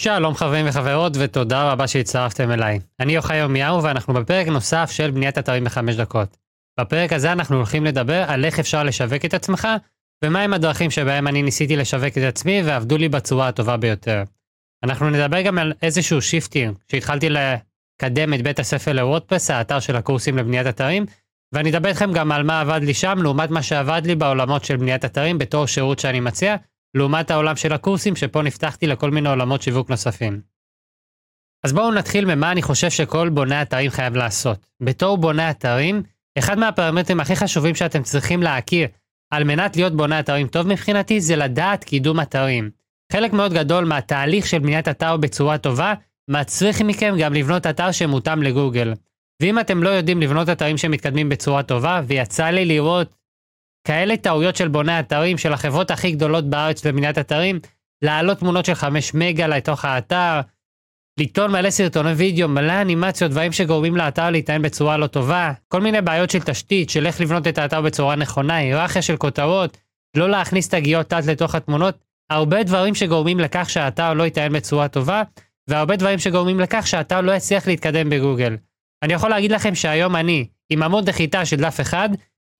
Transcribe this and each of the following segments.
שלום חברים וחברות ותודה רבה שהצטרפתם אליי. אני יוחאי ירמיהו ואנחנו בפרק נוסף של בניית אתרים בחמש דקות. בפרק הזה אנחנו הולכים לדבר על איך אפשר לשווק את עצמך ומהם הדרכים שבהם אני ניסיתי לשווק את עצמי ועבדו לי בצורה הטובה ביותר. אנחנו נדבר גם על איזשהו shifting שהתחלתי לקדם את בית הספר לוורדפרס, האתר של הקורסים לבניית אתרים, ואני אדבר איתכם גם על מה עבד לי שם לעומת מה שעבד לי בעולמות של בניית אתרים בתור שירות שאני מציע, לעומת העולם של הקורסים שפה נפתחתי לכל מיני עולמות שיווק נוספים. אז בואו נתחיל ממה אני חושב שכל בונה אתרים חייב לעשות. בתור בונה אתרים, אחד מהפרמטרים הכי חשובים שאתם צריכים להכיר על מנת להיות בונה אתרים טוב מבחינתי זה לדעת קידום אתרים. חלק מאוד גדול מהתהליך של בניית אתר בצורה טובה מצריך מכם גם לבנות אתר שמותאם לגוגל. ואם אתם לא יודעים לבנות אתרים שמתקדמים בצורה טובה, ויצא לי לראות כאלה טעויות של בוני אתרים של החברות הכי גדולות בארץ לבניית אתרים, להעלות תמונות של 5 מגה לתוך האתר, לטעון מלא סרטוני וידאו, מלא אנימציות, דברים שגורמים לאתר להתנהל בצורה לא טובה, כל מיני בעיות של תשתית, של איך לבנות את האתר בצורה נכונה, היררכיה של כותרות, לא להכניס תגיות תת לתוך התמונות, הרבה דברים שגורמים לכך שהאתר לא יתנהל בצורה טובה, והרבה דברים שגורמים לכך שהאתר לא יצליח להתקדם בגוגל. אני יכול להגיד לכם שהיום אני, עם עמוד נחיתה של דף אחד,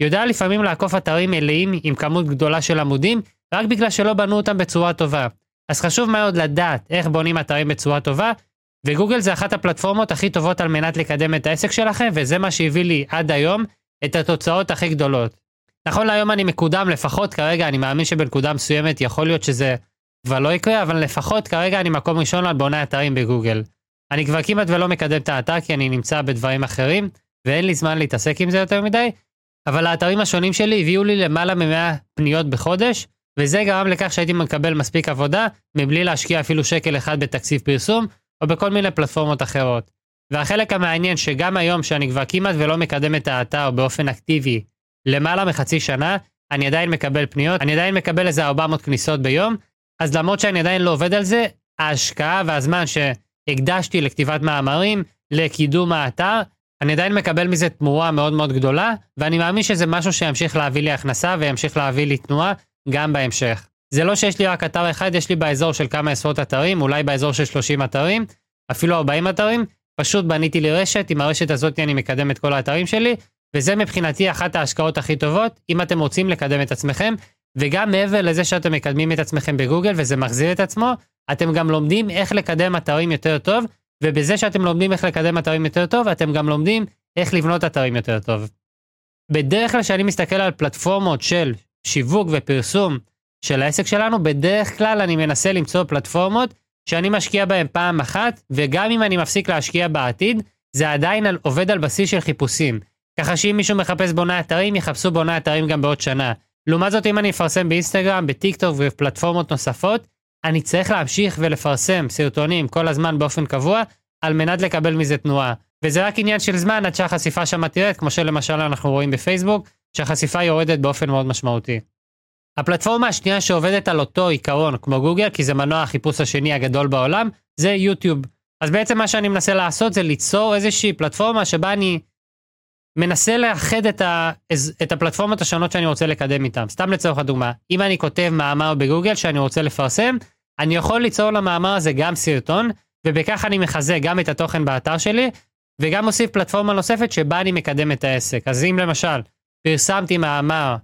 יודע לפעמים לעקוף אתרים מלאים עם כמות גדולה של עמודים, רק בגלל שלא בנו אותם בצורה טובה. אז חשוב מאוד לדעת איך בונים אתרים בצורה טובה, וגוגל זה אחת הפלטפורמות הכי טובות על מנת לקדם את העסק שלכם, וזה מה שהביא לי עד היום את התוצאות הכי גדולות. נכון להיום אני מקודם, לפחות כרגע, אני מאמין שבנקודה מסוימת יכול להיות שזה כבר לא יקרה, אבל לפחות כרגע אני מקום ראשון על בוני אתרים בגוגל. אני כבר כמעט ולא מקדם את האתר כי אני נמצא בדברים אחרים, ואין לי זמן להתעסק עם זה יותר מדי, אבל האתרים השונים שלי הביאו לי למעלה מ-100 פניות בחודש, וזה גרם לכך שהייתי מקבל מספיק עבודה, מבלי להשקיע אפילו שקל אחד בתקציב פרסום, או בכל מיני פלטפורמות אחרות. והחלק המעניין שגם היום שאני כבר כמעט ולא מקדם את האתר באופן אקטיבי למעלה מחצי שנה, אני עדיין מקבל פניות, אני עדיין מקבל איזה 400 כניסות ביום, אז למרות שאני עדיין לא עובד על זה, ההשקעה והזמן שהקדשתי לכתיבת מאמרים, לקידום האתר, אני עדיין מקבל מזה תמורה מאוד מאוד גדולה, ואני מאמין שזה משהו שימשיך להביא לי הכנסה וימשיך להביא לי תנועה גם בהמשך. זה לא שיש לי רק אתר אחד, יש לי באזור של כמה עשרות אתרים, אולי באזור של 30 אתרים, אפילו 40 אתרים, פשוט בניתי לי רשת, עם הרשת הזאת אני מקדם את כל האתרים שלי, וזה מבחינתי אחת ההשקעות הכי טובות, אם אתם רוצים לקדם את עצמכם, וגם מעבר לזה שאתם מקדמים את עצמכם בגוגל וזה מחזיר את עצמו, אתם גם לומדים איך לקדם אתרים יותר טוב, ובזה שאתם לומדים איך לקדם אתרים יותר טוב, אתם גם לומדים איך לבנות אתרים יותר טוב. בדרך כלל כשאני מסתכל על פלטפורמות של שיווק ופרסום של העסק שלנו, בדרך כלל אני מנסה למצוא פלטפורמות שאני משקיע בהן פעם אחת, וגם אם אני מפסיק להשקיע בעתיד, זה עדיין על, עובד על בסיס של חיפושים. ככה שאם מישהו מחפש בונה אתרים, יחפשו בונה אתרים גם בעוד שנה. לעומת זאת, אם אני אפרסם באינסטגרם, בטיק טוק ובפלטפורמות נוספות, אני צריך להמשיך ולפרסם סרטונים כל הזמן באופן קבוע, על מנת לקבל מזה תנועה. וזה רק עניין של זמן עד שהחשיפה שם תרד, כמו שלמשל אנחנו רואים בפייסבוק, שהחשיפה יורדת באופן מאוד משמעותי. הפלטפורמה השנייה שעובדת על אותו עיקרון כמו גוגל, כי זה מנוע החיפוש השני הגדול בעולם, זה יוטיוב. אז בעצם מה שאני מנסה לעשות זה ליצור איזושהי פלטפורמה שבה אני מנסה לאחד את, ה, את הפלטפורמות השונות שאני רוצה לקדם איתן. סתם לצורך הדוגמה, אם אני כותב מאמר בגוגל שאני רוצה לפרסם, אני יכול ליצור למאמר הזה גם סרטון, ובכך אני מחזק גם את התוכן באתר שלי, וגם מוסיף פלטפורמה נוספת שבה אני מקדם את העסק. אז אם למשל פרסמתי מאמר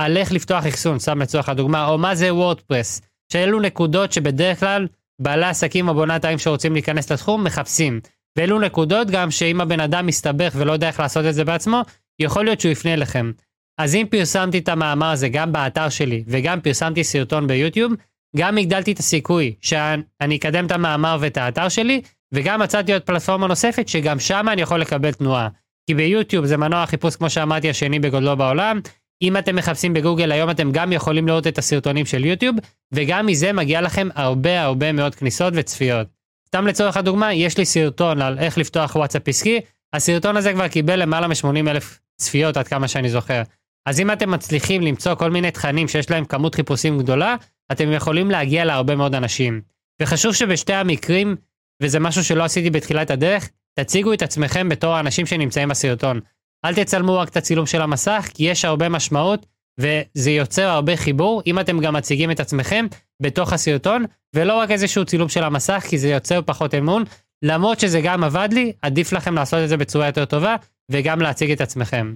על איך לפתוח אחסון, סתם לצורך הדוגמה, או מה זה וורדפרס, שאלו נקודות שבדרך כלל בעלי עסקים או בונת ערים שרוצים להיכנס לתחום מחפשים. ואלו נקודות גם שאם הבן אדם מסתבך ולא יודע איך לעשות את זה בעצמו, יכול להיות שהוא יפנה אליכם. אז אם פרסמתי את המאמר הזה גם באתר שלי וגם פרסמתי סרטון ביוטיוב, גם הגדלתי את הסיכוי שאני אקדם את המאמר ואת האתר שלי, וגם מצאתי עוד פלטפורמה נוספת שגם שם אני יכול לקבל תנועה. כי ביוטיוב זה מנוע החיפוש כמו שאמרתי השני בגודלו בעולם. אם אתם מחפשים בגוגל היום אתם גם יכולים לראות את הסרטונים של יוטיוב, וגם מזה מגיע לכם הרבה הרבה מאוד כניסות וצפיות. סתם לצורך הדוגמה, יש לי סרטון על איך לפתוח וואטסאפ עסקי, הסרטון הזה כבר קיבל למעלה מ-80 אלף צפיות עד כמה שאני זוכר. אז אם אתם מצליחים למצוא כל מיני תכנים שיש להם כמות חיפושים גדולה, אתם יכולים להגיע להרבה מאוד אנשים. וחשוב שבשתי המקרים, וזה משהו שלא עשיתי בתחילת הדרך, תציגו את עצמכם בתור האנשים שנמצאים בסרטון. אל תצלמו רק את הצילום של המסך, כי יש הרבה משמעות וזה יוצר הרבה חיבור אם אתם גם מציגים את עצמכם בתוך הסרטון, ולא רק איזשהו צילום של המסך, כי זה יוצר פחות אמון. למרות שזה גם עבד לי, עדיף לכם לעשות את זה בצורה יותר טובה, וגם להציג את עצמכם.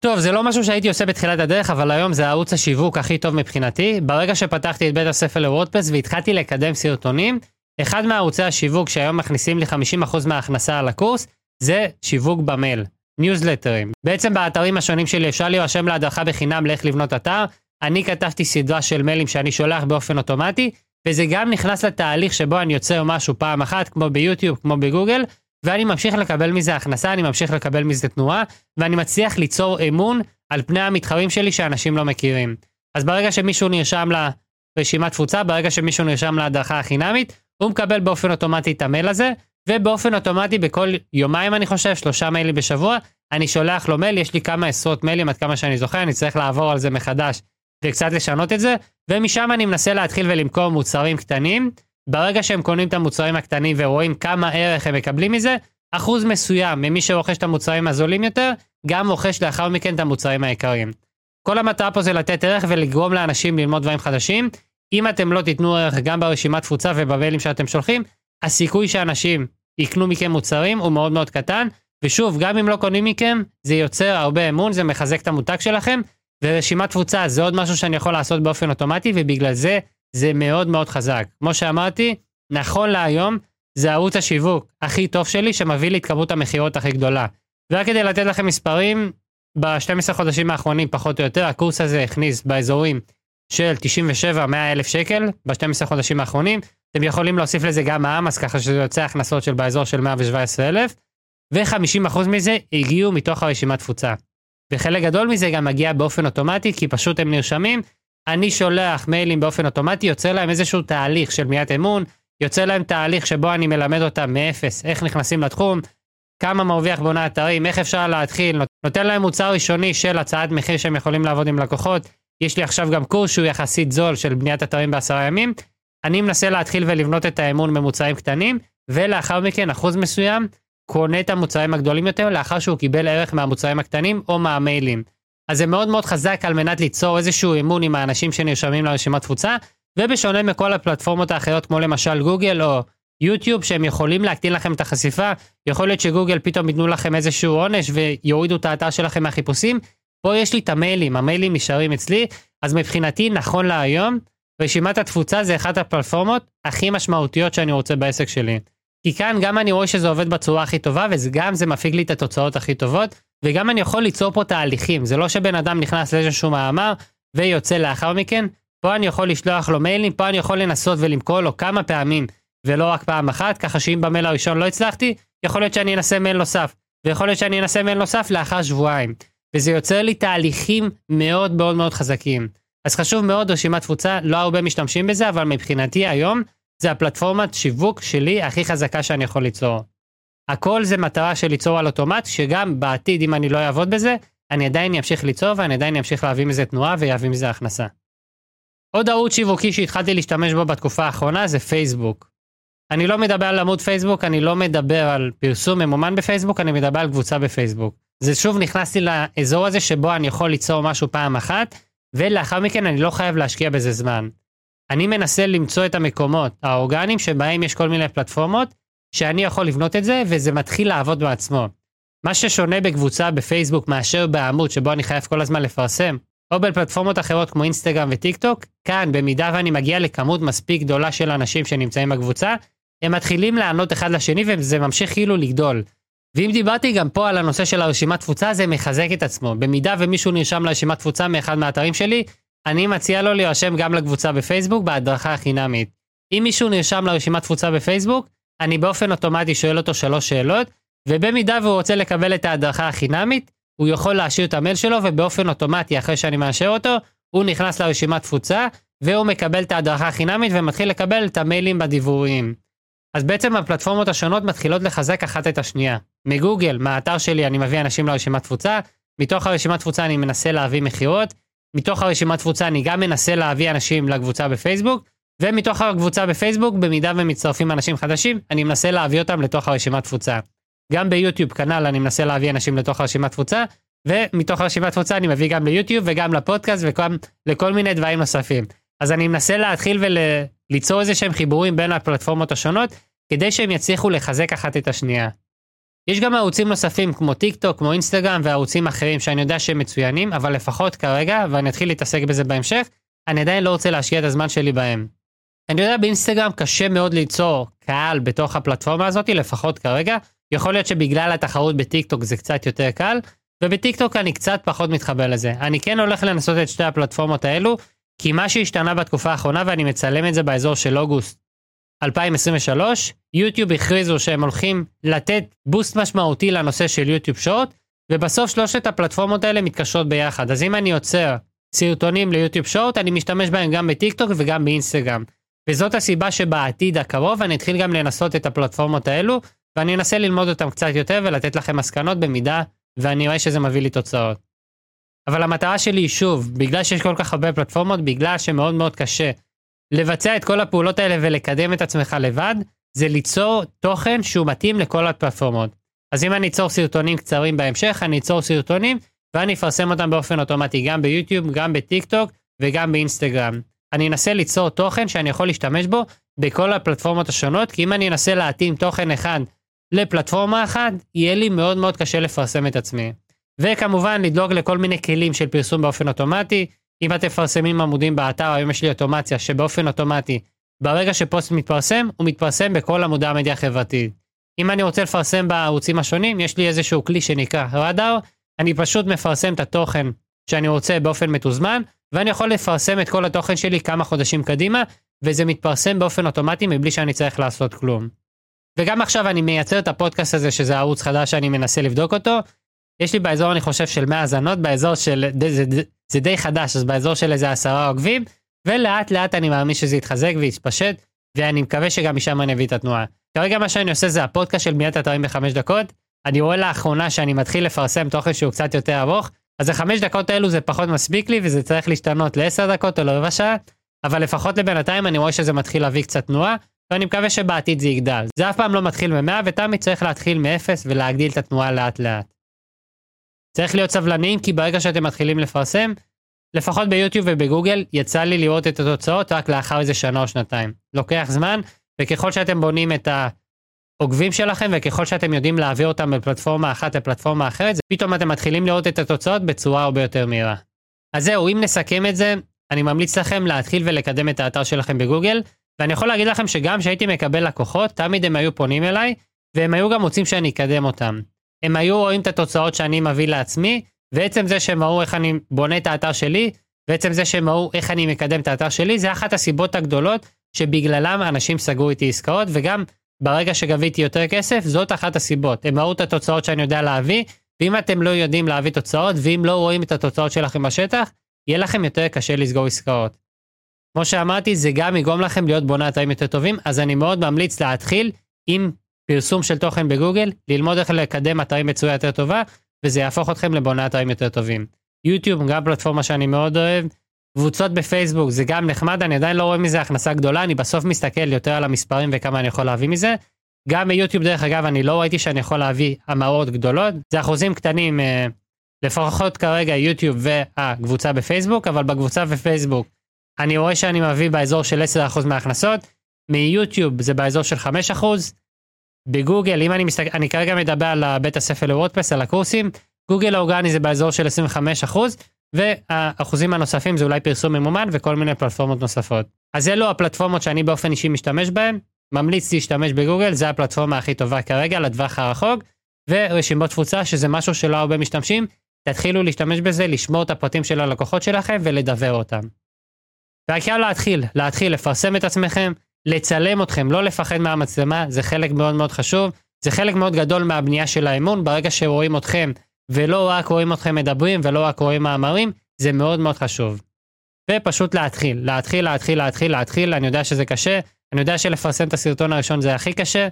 טוב, זה לא משהו שהייתי עושה בתחילת הדרך, אבל היום זה ערוץ השיווק הכי טוב מבחינתי. ברגע שפתחתי את בית הספר לוורדפרס והתחלתי לקדם סרטונים, אחד מערוצי השיווק שהיום מכניסים לי 50% מההכנסה על הקורס, זה שיווק במייל, ניוזלטרים. בעצם באתרים השונים שלי אפשר להירשם להדרכה בחינם לאיך לבנות אתר. אני כתבתי סדרה של מיילים שאני שולח באופן אוטומטי, וזה גם נכנס לתהליך שבו אני יוצר משהו פעם אחת, כמו ביוטיוב, כמו בגוגל, ואני ממשיך לקבל מזה הכנסה, אני ממשיך לקבל מזה תנועה, ואני מצליח ליצור אמון על פני המתחרים שלי שאנשים לא מכירים. אז ברגע שמישהו נרשם לרשימת תפוצה, ברגע שמישהו נרשם להדרכה החינמית, הוא מקבל באופן אוטומטי את המייל הזה, ובאופן אוטומטי בכל יומיים אני חושב, שלושה מיילים בשבוע, אני שולח לו מייל, יש לי כמה עשרות מיילים עד כמה שאני זוכר, אני צריך לעבור על זה מחדש וקצת לשנות את זה, ומשם אני מנסה להתחיל ולמכור מוצרים קטנים. ברגע שהם קונים את המוצרים הקטנים ורואים כמה ערך הם מקבלים מזה, אחוז מסוים ממי שרוכש את המוצרים הזולים יותר, גם רוכש לאחר מכן את המוצרים היקרים. כל המטרה פה זה לתת ערך ולגרום לאנשים ללמוד דברים חדשים. אם אתם לא תיתנו ערך גם ברשימת תפוצה ובמיילים שאתם שולחים, הסיכוי שאנשים יקנו מכם מוצרים הוא מאוד מאוד קטן, ושוב, גם אם לא קונים מכם, זה יוצר הרבה אמון, זה מחזק את המותג שלכם, ורשימת תפוצה זה עוד משהו שאני יכול לעשות באופן אוטומטי, ובגלל זה זה מאוד מאוד חזק. כמו שאמרתי, נכון להיום, זה ערוץ השיווק הכי טוב שלי, שמביא לי את כמות המכירות הכי גדולה. ורק כדי לתת לכם מספרים, ב-12 חודשים האחרונים, פחות או יותר, הקורס הזה הכניס באזורים של 97-100 אלף שקל, ב-12 חודשים האחרונים. אתם יכולים להוסיף לזה גם מע"מ, אז ככה שזה יוצא הכנסות של באזור של 117 אלף, ו-50% מזה הגיעו מתוך הרשימת תפוצה. וחלק גדול מזה גם מגיע באופן אוטומטי, כי פשוט הם נרשמים, אני שולח מיילים באופן אוטומטי, יוצא להם איזשהו תהליך של בניית אמון, יוצא להם תהליך שבו אני מלמד אותם מאפס, איך נכנסים לתחום, כמה מרוויח בונה אתרים, איך אפשר להתחיל, נותן להם מוצר ראשוני של הצעת מחיר שהם יכולים לעבוד עם לקוחות. יש לי עכשיו גם קורס שהוא יחסית זול של בניית אתרים בעשרה ימים. אני מנסה להתחיל ולבנות את האמון במוצרים קטנים, ולאחר מכן אחוז מסוים קונה את המוצרים הגדולים יותר לאחר שהוא קיבל ערך מהמוצרים הקטנים או מהמיילים. אז זה מאוד מאוד חזק על מנת ליצור איזשהו אמון עם האנשים שנרשמים לרשימת תפוצה, ובשונה מכל הפלטפורמות האחרות כמו למשל גוגל או יוטיוב שהם יכולים להקטין לכם את החשיפה, יכול להיות שגוגל פתאום ייתנו לכם איזשהו עונש ויורידו את האתר שלכם מהחיפושים, פה יש לי את המיילים, המיילים נשארים אצלי, אז מבחינתי נכון להיום, רשימת התפוצה זה אחת הפלטפורמות הכי משמעותיות שאני רוצה בעסק שלי. כי כאן גם אני רואה שזה עובד בצורה הכי טובה, וגם זה מפיק לי את התוצאות הכי טובות, וגם אני יכול ליצור פה תהליכים. זה לא שבן אדם נכנס לאיזשהו מאמר ויוצא לאחר מכן, פה אני יכול לשלוח לו מיילים, פה אני יכול לנסות ולמכור לו כמה פעמים, ולא רק פעם אחת, ככה שאם במייל הראשון לא הצלחתי, יכול להיות שאני אנסה מייל נוסף, ויכול להיות שאני אנסה מייל נוסף לאחר שבועיים. וזה יוצר לי תהליכים מאוד מאוד מאוד חזקים. אז חשוב מאוד רשימת תפוצה, לא הרבה משתמשים בזה, אבל מבחינתי היום זה הפלטפורמת שיווק שלי הכי חזקה שאני יכול ליצור. הכל זה מטרה של ליצור על אוטומט, שגם בעתיד אם אני לא אעבוד בזה, אני עדיין אמשיך ליצור ואני עדיין אמשיך להביא מזה תנועה ויביא מזה הכנסה. עוד ערוץ שיווקי שהתחלתי להשתמש בו בתקופה האחרונה זה פייסבוק. אני לא מדבר על עמוד פייסבוק, אני לא מדבר על פרסום ממומן בפייסבוק, אני מדבר על קבוצה בפייסבוק. זה שוב נכנסתי לאזור הזה שבו אני יכול ליצור משהו פעם אחת, ולאחר מכן אני לא חייב להשקיע בזה זמן. אני מנסה למצוא את המקומות האורגניים שבהם יש כל מיני פלטפורמות, שאני יכול לבנות את זה, וזה מתחיל לעבוד בעצמו. מה ששונה בקבוצה בפייסבוק מאשר בעמוד שבו אני חייב כל הזמן לפרסם, או בפלטפורמות אחרות כמו אינסטגרם וטיק טוק, כאן, במידה ואני מגיע לכמות מספיק גדולה של אנשים שנמצאים בקבוצה, הם מתחילים לענות אחד לשני וזה ממשיך כאילו לגדול. ואם דיברתי גם פה על הנושא של הרשימת תפוצה, זה מחזק את עצמו. במידה ומישהו נרשם לרשימת תפוצה מאחד מהאתרים שלי, אני מציע לו להירשם גם לקבוצה בפייסבוק בהדרכה החינמית. אם מישהו נרשם לרשימת תפוצה בפייסבוק, אני באופן אוטומטי שואל אותו שלוש שאלות, ובמידה והוא רוצה לקבל את ההדרכה החינמית, הוא יכול להשאיר את המייל שלו, ובאופן אוטומטי, אחרי שאני מאשר אותו, הוא נכנס לרשימת תפוצה, והוא מקבל את ההדרכה החינמית ומתחיל לקבל את המיילים בדיווריים. אז בעצם הפלטפורמות השונות מתחילות לחזק אחת את השנייה. מגוגל, מהאתר שלי אני מביא אנשים לרשימת תפוצה, מתוך הרשימת תפוצה אני מנסה להביא מכירות, מתוך הרשימת תפוצה אני גם מנסה להביא אנשים לקבוצה בפייסבוק, ומתוך הקבוצה בפייסבוק, במידה ומצטרפים אנשים חדשים, אני מנסה להביא אותם לתוך הרשימת תפוצה. גם ביוטיוב כנ"ל אני מנסה להביא אנשים לתוך הרשימת תפוצה, ומתוך הרשימת תפוצה אני מביא גם ליוטיוב וגם לפודקאסט וגם לכל מיני דברים נוספים. אז אני מנסה להתחיל וליצור איזה שהם חיבורים בין הפלטפורמות השונות, כדי שהם יצליחו לחזק אחת את השנייה. יש גם ערוצים נוספים כמו טיק טוק, כמו אינסטגרם וערוצים אחרים שאני יודע שהם מצוינים, אבל לפחות כרגע, ואני אתחיל להתעסק בזה בהמשך, אני עדיין לא רוצה להשקיע את הזמן שלי בהם. אני יודע באינסטגרם קשה מאוד ליצור קהל בתוך הפלטפורמה הזאת, לפחות כרגע. יכול להיות שבגלל התחרות בטיק טוק זה קצת יותר קל, ובטיק טוק אני קצת פחות מתחבר לזה. אני כן הולך לנסות את שתי הפלטפורמות האלו, כי מה שהשתנה בתקופה האחרונה, ואני מצלם את זה באזור של אוגוסט 2023, יוטיוב הכריזו שהם הולכים לתת boost משמעותי לנושא של יוטיוב short, ובסוף שלושת הפלטפורמות האלה מתקשרות ביחד. אז אם אני יוצר סרטונים ליוטיוב short, אני משתמש בהם גם בטיק טוק וגם באינסטגרם. וזאת הסיבה שבעתיד הקרוב אני אתחיל גם לנסות את הפלטפורמות האלו, ואני אנסה ללמוד אותם קצת יותר ולתת לכם מסקנות במידה ואני רואה שזה מביא לי תוצאות. אבל המטרה שלי היא שוב, בגלל שיש כל כך הרבה פלטפורמות, בגלל שמאוד מאוד קשה לבצע את כל הפעולות האלה ולקדם את עצמך לבד, זה ליצור תוכן שהוא מתאים לכל הפלטפורמות. אז אם אני אצור סרטונים קצרים בהמשך, אני אצור סרטונים ואני אפרסם אותם באופן אוטומטי גם ביוטיוב, גם בטיק טוק וגם באינסטגרם. אני אנסה ליצור תוכן שאני יכול להשתמש בו בכל הפלטפורמות השונות, כי אם אני אנסה להתאים תוכן אחד לפלטפורמה אחת, יהיה לי מאוד מאוד קשה לפרסם את עצמי. וכמובן לדאוג לכל מיני כלים של פרסום באופן אוטומטי. אם אתם מפרסמים עמודים באתר, היום יש לי אוטומציה שבאופן אוטומטי, ברגע שפוסט מתפרסם, הוא מתפרסם בכל עמודי המדיה החברתית. אם אני רוצה לפרסם בערוצים השונים, יש לי איזשהו כלי שנקרא רדאר, אני פשוט מפרסם את התוכן שאני רוצה באופן מתוזמן, ואני יכול לפרסם את כל התוכן שלי כמה חודשים קדימה, וזה מתפרסם באופן אוטומטי מבלי שאני צריך לעשות כלום. וגם עכשיו אני מייצר את הפודקאסט הזה, שזה ערוץ חדש שאני מנסה לבדוק אותו. יש לי באזור, אני חושב, של 100 האזנות, באזור של, זה, זה, זה די חדש, אז באזור של איזה עשרה עוקבים, ולאט לאט אני מאמין שזה יתחזק ויתפשט, ואני מקווה שגם משם אני אביא את התנועה. כרגע מה שאני עושה זה הפודקאסט של בניית אתרים בחמש דקות. אני רואה לאחרונה שאני מתחיל לפרסם תוכן שהוא קצת יותר ארוך, אז החמש דקות האלו זה פחות מספיק לי, וזה צריך להשתנות לעשר דקות או לרבע שעה, אבל לפחות לבינתיים אני רואה שזה מתחיל להביא קצת תנועה, ואני מקווה שבעתיד זה יגדל. זה אף פעם לא מתחיל מ-100 ותמיד צריך להתחיל מ-0 ולהגדיל את התנועה לאט לאט. צריך להיות סבלניים כי ברגע שאתם מתחילים לפרסם, לפחות ביוטיוב ובגוגל יצא לי לראות את התוצאות רק לאחר איזה שנה או שנתיים. לוקח זמן, וככל שאתם בונים את העוקבים שלכם וככל שאתם יודעים להעביר אותם מפלטפורמה אחת לפלטפורמה אחרת, פתאום אתם מתחילים לראות את התוצאות בצורה הרבה יותר מהירה. אז זהו, אם נסכם את זה, אני ממליץ לכם להתחיל ולקדם את האתר שלכם בגוגל, ואני יכול להגיד לכם שגם כשהייתי מקבל לקוחות, תמיד הם היו פונים אליי, והם היו גם רוצים שאני אקדם אותם. הם היו רואים את התוצאות שאני מביא לעצמי, ועצם זה שהם ראו איך אני בונה את האתר שלי, ועצם זה שהם ראו איך אני מקדם את האתר שלי, זה אחת הסיבות הגדולות שבגללם אנשים סגרו איתי עסקאות, וגם ברגע שגביתי יותר כסף, זאת אחת הסיבות. הם ראו את התוצאות שאני יודע להביא, ואם אתם לא יודעים להביא תוצאות, ואם לא רואים את התוצאות שלכם בשטח, יהיה לכם יותר קשה לסגור עסקאות. כמו שאמרתי, זה גם יגרום לכם להיות בונה אתרים יותר טובים, אז אני מאוד ממליץ להתחיל עם פרסום של תוכן בגוגל, ללמוד איך לקדם אתרים בצורה יותר טובה, וזה יהפוך אתכם לבונה אתרים יותר טובים. יוטיוב, גם פלטפורמה שאני מאוד אוהב. קבוצות בפייסבוק זה גם נחמד, אני עדיין לא רואה מזה הכנסה גדולה, אני בסוף מסתכל יותר על המספרים וכמה אני יכול להביא מזה. גם ביוטיוב דרך אגב, אני לא ראיתי שאני יכול להביא המרות גדולות, זה אחוזים קטנים, אה, לפחות כרגע יוטיוב והקבוצה בפייסבוק, אבל בקבוצה בפייסבוק אני רואה שאני מביא באזור של 10% מההכנסות, מיוטיוב זה באזור של 5%, בגוגל, אם אני מסתכל, אני כרגע מדבר על בית הספר לוורדפרס, על הקורסים, גוגל האורגני זה באזור של 25%, והאחוזים הנוספים זה אולי פרסום ממומן וכל מיני פלטפורמות נוספות. אז אלו הפלטפורמות שאני באופן אישי משתמש בהן, ממליץ להשתמש בגוגל, זה הפלטפורמה הכי טובה כרגע לטווח הרחוק, ורשימות תפוצה שזה משהו שלא הרבה משתמשים, תתחילו להשתמש בזה, לשמור את הפרטים של הלקוחות שלכם ולדבר אותם. והעיקר להתחיל, להתחיל לפרסם את עצמכם, לצלם אתכם, לא לפחד מהמצלמה, זה חלק מאוד מאוד חשוב, זה חלק מאוד גדול מהבנייה של האמון, ברגע שרואים אתכם ולא רק רואים אתכם מדברים ולא רק רואים מאמרים, זה מאוד מאוד חשוב. ופשוט להתחיל, להתחיל, להתחיל, להתחיל, להתחיל, אני יודע שזה קשה, אני יודע שלפרסם את הסרטון הראשון זה הכי קשה,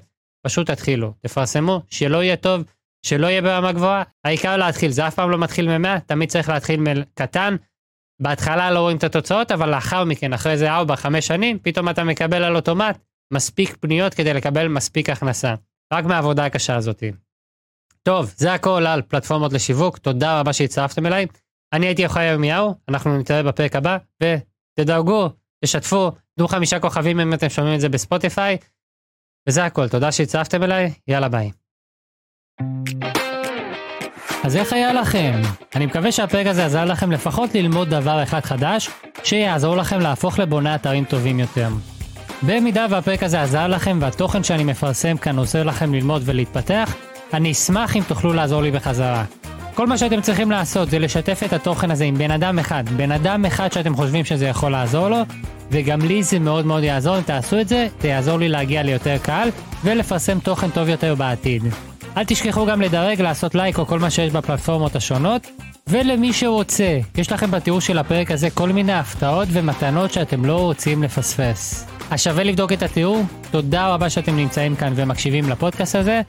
פשוט תתחילו, תפרסמו, שלא יהיה טוב, שלא יהיה ברמה גבוהה, העיקר להתחיל, זה אף פעם לא מתחיל מ-100, תמיד צריך להתחיל מקטן, בהתחלה לא רואים את התוצאות, אבל לאחר מכן, אחרי איזה 4-5 שנים, פתאום אתה מקבל על אוטומט מספיק פניות כדי לקבל מספיק הכנסה. רק מהעבודה הקשה הזאת. טוב, זה הכל על פלטפורמות לשיווק, תודה רבה שהצטרפתם אליי. אני הייתי יוחאי ירמיהו, אנחנו נתראה בפרק הבא, ותדרגו, תשתפו, תנו חמישה כוכבים אם אתם שומעים את זה בספוטיפיי. וזה הכל, תודה שהצטרפתם אליי, יאללה ביי. אז איך היה לכם? אני מקווה שהפרק הזה עזר לכם לפחות ללמוד דבר אחד חדש, שיעזור לכם להפוך לבוני אתרים טובים יותר. במידה והפרק הזה עזר לכם והתוכן שאני מפרסם כאן עוזר לכם ללמוד ולהתפתח, אני אשמח אם תוכלו לעזור לי בחזרה. כל מה שאתם צריכים לעשות זה לשתף את התוכן הזה עם בן אדם אחד, בן אדם אחד שאתם חושבים שזה יכול לעזור לו, וגם לי זה מאוד מאוד יעזור אם תעשו את זה, זה יעזור לי להגיע ליותר קהל ולפרסם תוכן טוב יותר בעתיד. אל תשכחו גם לדרג, לעשות לייק או כל מה שיש בפלטפורמות השונות. ולמי שרוצה, יש לכם בתיאור של הפרק הזה כל מיני הפתעות ומתנות שאתם לא רוצים לפספס. אז שווה לבדוק את התיאור, תודה רבה שאתם נמצאים כאן ומקשיבים לפודקאסט הזה,